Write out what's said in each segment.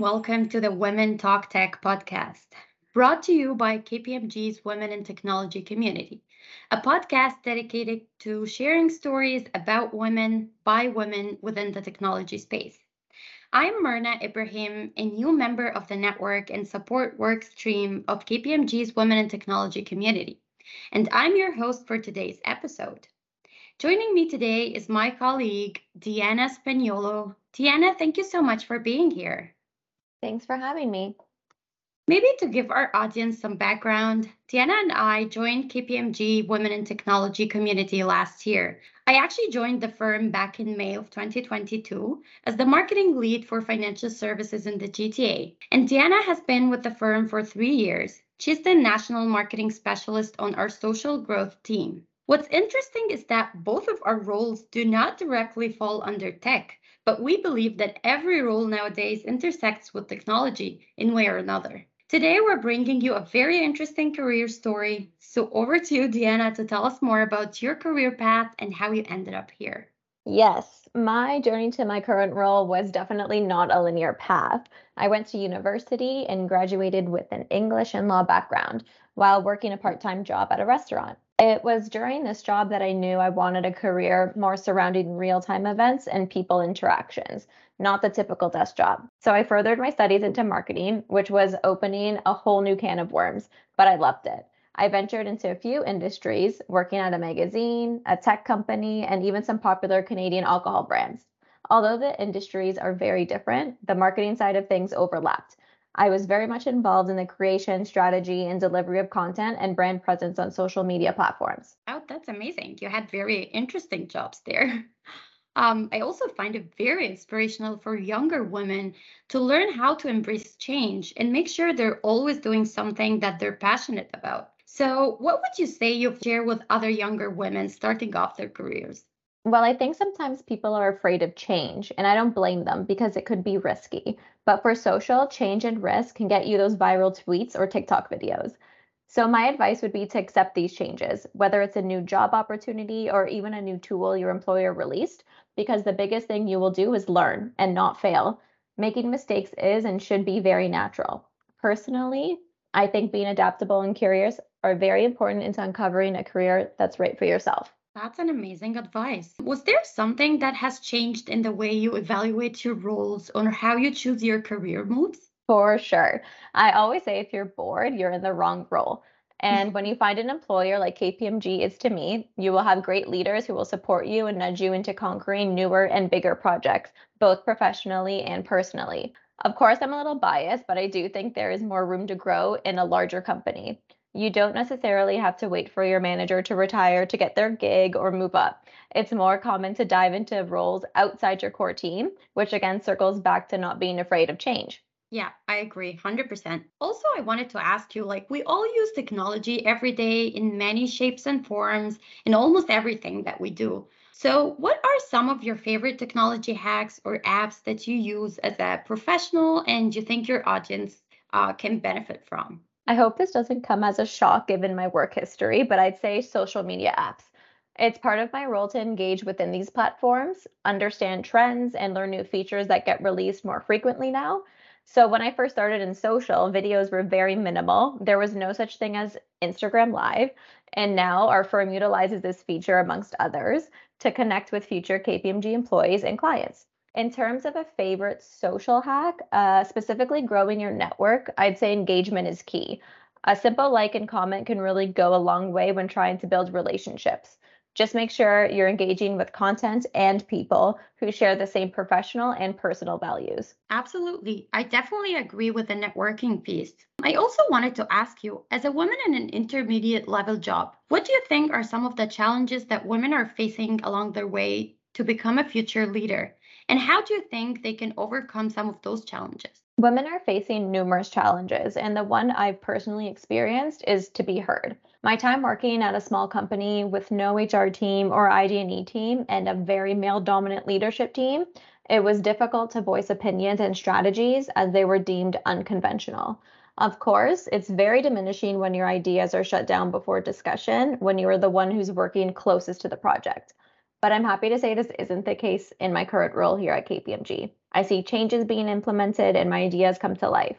welcome to the Women Talk Tech podcast, brought to you by KPMG's Women in Technology community, a podcast dedicated to sharing stories about women by women within the technology space. I'm Myrna Ibrahim, a new member of the network and support work stream of KPMG's Women in Technology community, and I'm your host for today's episode. Joining me today is my colleague, Deanna Spagnolo, Tiana, thank you so much for being here. Thanks for having me. Maybe to give our audience some background, Tiana and I joined KPMG Women in Technology community last year. I actually joined the firm back in May of 2022 as the marketing lead for financial services in the GTA. And Tiana has been with the firm for three years. She's the national marketing specialist on our social growth team. What's interesting is that both of our roles do not directly fall under tech, but we believe that every role nowadays intersects with technology in way or another. Today, we're bringing you a very interesting career story. So, over to you, Deanna, to tell us more about your career path and how you ended up here. Yes, my journey to my current role was definitely not a linear path. I went to university and graduated with an English and law background while working a part time job at a restaurant. It was during this job that I knew I wanted a career more surrounding real time events and people interactions, not the typical desk job. So I furthered my studies into marketing, which was opening a whole new can of worms, but I loved it. I ventured into a few industries, working at a magazine, a tech company, and even some popular Canadian alcohol brands. Although the industries are very different, the marketing side of things overlapped. I was very much involved in the creation, strategy, and delivery of content and brand presence on social media platforms. Oh, that's amazing. You had very interesting jobs there. Um, I also find it very inspirational for younger women to learn how to embrace change and make sure they're always doing something that they're passionate about. So, what would you say you share with other younger women starting off their careers? Well, I think sometimes people are afraid of change, and I don't blame them because it could be risky. But for social, change and risk can get you those viral tweets or TikTok videos. So, my advice would be to accept these changes, whether it's a new job opportunity or even a new tool your employer released, because the biggest thing you will do is learn and not fail. Making mistakes is and should be very natural. Personally, I think being adaptable and curious are very important into uncovering a career that's right for yourself. That's an amazing advice. Was there something that has changed in the way you evaluate your roles or how you choose your career moves? For sure. I always say if you're bored, you're in the wrong role. And when you find an employer like KPMG is to me, you will have great leaders who will support you and nudge you into conquering newer and bigger projects, both professionally and personally. Of course, I'm a little biased, but I do think there is more room to grow in a larger company. You don't necessarily have to wait for your manager to retire to get their gig or move up. It's more common to dive into roles outside your core team, which again circles back to not being afraid of change. Yeah, I agree 100%. Also, I wanted to ask you like, we all use technology every day in many shapes and forms in almost everything that we do. So, what are some of your favorite technology hacks or apps that you use as a professional and you think your audience uh, can benefit from? I hope this doesn't come as a shock given my work history, but I'd say social media apps. It's part of my role to engage within these platforms, understand trends, and learn new features that get released more frequently now. So, when I first started in social, videos were very minimal. There was no such thing as Instagram Live. And now our firm utilizes this feature, amongst others, to connect with future KPMG employees and clients. In terms of a favorite social hack, uh, specifically growing your network, I'd say engagement is key. A simple like and comment can really go a long way when trying to build relationships. Just make sure you're engaging with content and people who share the same professional and personal values. Absolutely. I definitely agree with the networking piece. I also wanted to ask you as a woman in an intermediate level job, what do you think are some of the challenges that women are facing along their way to become a future leader? And how do you think they can overcome some of those challenges? Women are facing numerous challenges, and the one I've personally experienced is to be heard. My time working at a small company with no HR team or ID&E team and a very male-dominant leadership team, it was difficult to voice opinions and strategies as they were deemed unconventional. Of course, it's very diminishing when your ideas are shut down before discussion when you are the one who's working closest to the project. But I'm happy to say this isn't the case in my current role here at KPMG. I see changes being implemented and my ideas come to life.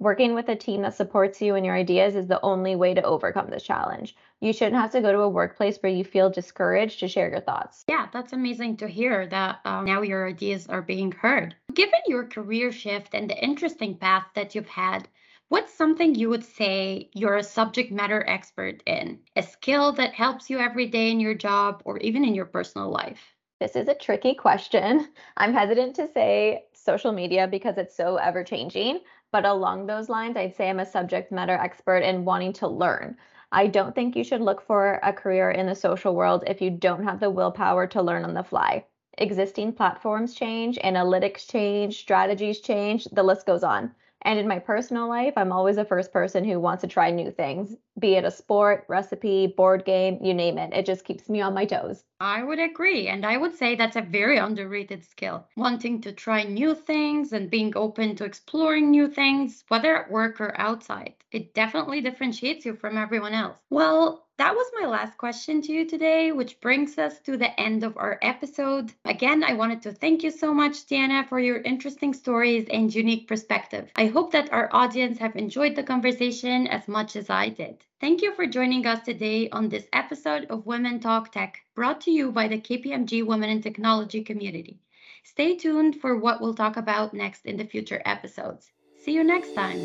Working with a team that supports you and your ideas is the only way to overcome this challenge. You shouldn't have to go to a workplace where you feel discouraged to share your thoughts. Yeah, that's amazing to hear that uh, now your ideas are being heard. Given your career shift and the interesting path that you've had, What's something you would say you're a subject matter expert in? A skill that helps you every day in your job or even in your personal life? This is a tricky question. I'm hesitant to say social media because it's so ever changing. But along those lines, I'd say I'm a subject matter expert in wanting to learn. I don't think you should look for a career in the social world if you don't have the willpower to learn on the fly. Existing platforms change, analytics change, strategies change, the list goes on. And in my personal life, I'm always the first person who wants to try new things, be it a sport, recipe, board game, you name it. It just keeps me on my toes. I would agree. And I would say that's a very underrated skill. Wanting to try new things and being open to exploring new things, whether at work or outside. It definitely differentiates you from everyone else. Well, that was my last question to you today, which brings us to the end of our episode. Again, I wanted to thank you so much, Diana, for your interesting stories and unique perspective. I hope that our audience have enjoyed the conversation as much as I did. Thank you for joining us today on this episode of Women Talk Tech, brought to you by the KPMG Women in Technology community. Stay tuned for what we'll talk about next in the future episodes. See you next time.